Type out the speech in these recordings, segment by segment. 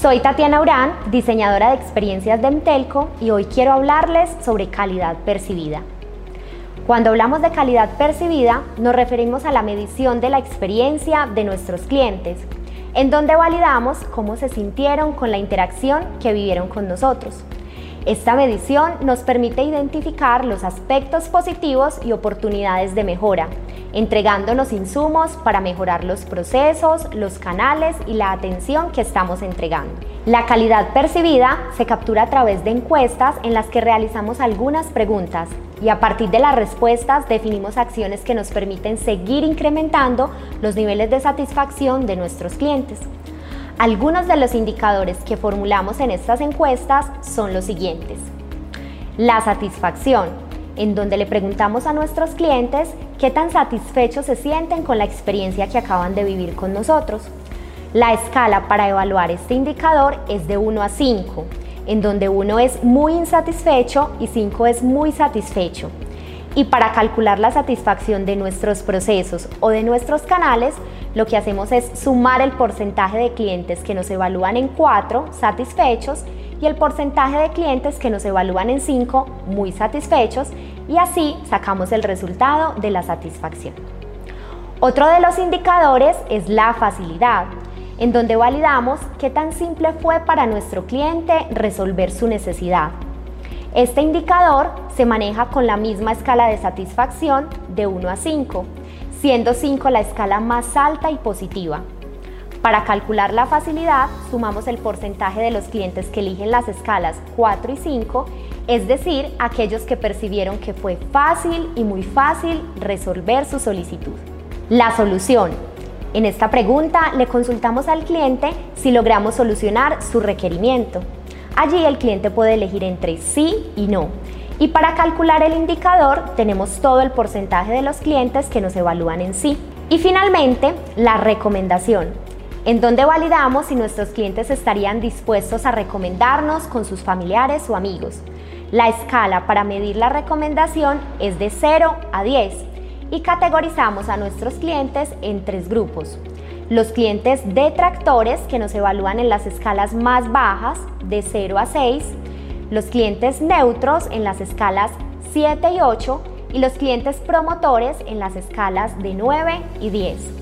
Soy Tatiana Urán, diseñadora de experiencias de Emtelco y hoy quiero hablarles sobre calidad percibida. Cuando hablamos de calidad percibida, nos referimos a la medición de la experiencia de nuestros clientes, en donde validamos cómo se sintieron con la interacción que vivieron con nosotros. Esta medición nos permite identificar los aspectos positivos y oportunidades de mejora, entregándonos insumos para mejorar los procesos, los canales y la atención que estamos entregando. La calidad percibida se captura a través de encuestas en las que realizamos algunas preguntas y a partir de las respuestas definimos acciones que nos permiten seguir incrementando los niveles de satisfacción de nuestros clientes. Algunos de los indicadores que formulamos en estas encuestas son los siguientes. La satisfacción, en donde le preguntamos a nuestros clientes qué tan satisfechos se sienten con la experiencia que acaban de vivir con nosotros. La escala para evaluar este indicador es de 1 a 5, en donde 1 es muy insatisfecho y 5 es muy satisfecho. Y para calcular la satisfacción de nuestros procesos o de nuestros canales, lo que hacemos es sumar el porcentaje de clientes que nos evalúan en 4 satisfechos y el porcentaje de clientes que nos evalúan en 5 muy satisfechos y así sacamos el resultado de la satisfacción. Otro de los indicadores es la facilidad, en donde validamos qué tan simple fue para nuestro cliente resolver su necesidad. Este indicador se maneja con la misma escala de satisfacción de 1 a 5, siendo 5 la escala más alta y positiva. Para calcular la facilidad, sumamos el porcentaje de los clientes que eligen las escalas 4 y 5, es decir, aquellos que percibieron que fue fácil y muy fácil resolver su solicitud. La solución. En esta pregunta le consultamos al cliente si logramos solucionar su requerimiento. Allí el cliente puede elegir entre sí y no. Y para calcular el indicador tenemos todo el porcentaje de los clientes que nos evalúan en sí. Y finalmente, la recomendación, en donde validamos si nuestros clientes estarían dispuestos a recomendarnos con sus familiares o amigos. La escala para medir la recomendación es de 0 a 10 y categorizamos a nuestros clientes en tres grupos los clientes detractores que nos evalúan en las escalas más bajas de 0 a 6, los clientes neutros en las escalas 7 y 8 y los clientes promotores en las escalas de 9 y 10.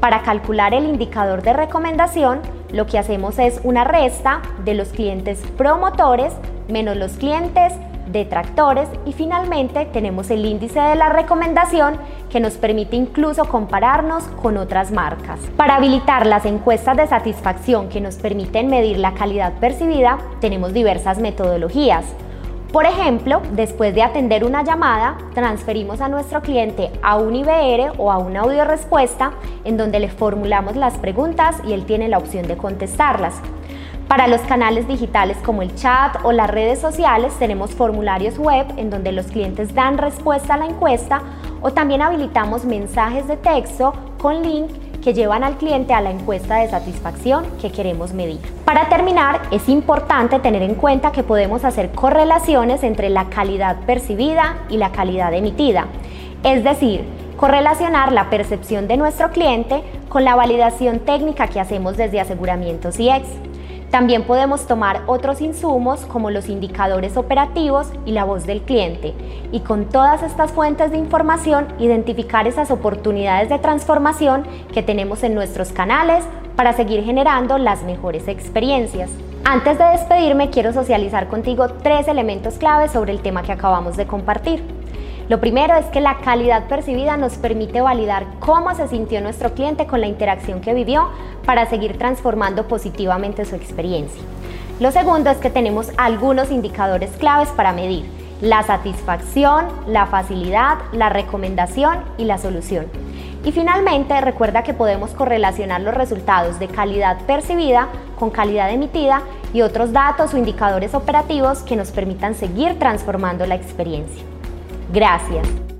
Para calcular el indicador de recomendación, lo que hacemos es una resta de los clientes promotores menos los clientes detractores y finalmente tenemos el índice de la recomendación que nos permite incluso compararnos con otras marcas. Para habilitar las encuestas de satisfacción que nos permiten medir la calidad percibida, tenemos diversas metodologías. Por ejemplo, después de atender una llamada, transferimos a nuestro cliente a un IBR o a una audio respuesta en donde le formulamos las preguntas y él tiene la opción de contestarlas. Para los canales digitales como el chat o las redes sociales tenemos formularios web en donde los clientes dan respuesta a la encuesta o también habilitamos mensajes de texto con link que llevan al cliente a la encuesta de satisfacción que queremos medir. Para terminar, es importante tener en cuenta que podemos hacer correlaciones entre la calidad percibida y la calidad emitida. Es decir, correlacionar la percepción de nuestro cliente con la validación técnica que hacemos desde aseguramientos ex. También podemos tomar otros insumos como los indicadores operativos y la voz del cliente y con todas estas fuentes de información identificar esas oportunidades de transformación que tenemos en nuestros canales para seguir generando las mejores experiencias. Antes de despedirme quiero socializar contigo tres elementos claves sobre el tema que acabamos de compartir. Lo primero es que la calidad percibida nos permite validar cómo se sintió nuestro cliente con la interacción que vivió para seguir transformando positivamente su experiencia. Lo segundo es que tenemos algunos indicadores claves para medir la satisfacción, la facilidad, la recomendación y la solución. Y finalmente, recuerda que podemos correlacionar los resultados de calidad percibida con calidad emitida y otros datos o indicadores operativos que nos permitan seguir transformando la experiencia. Gracias.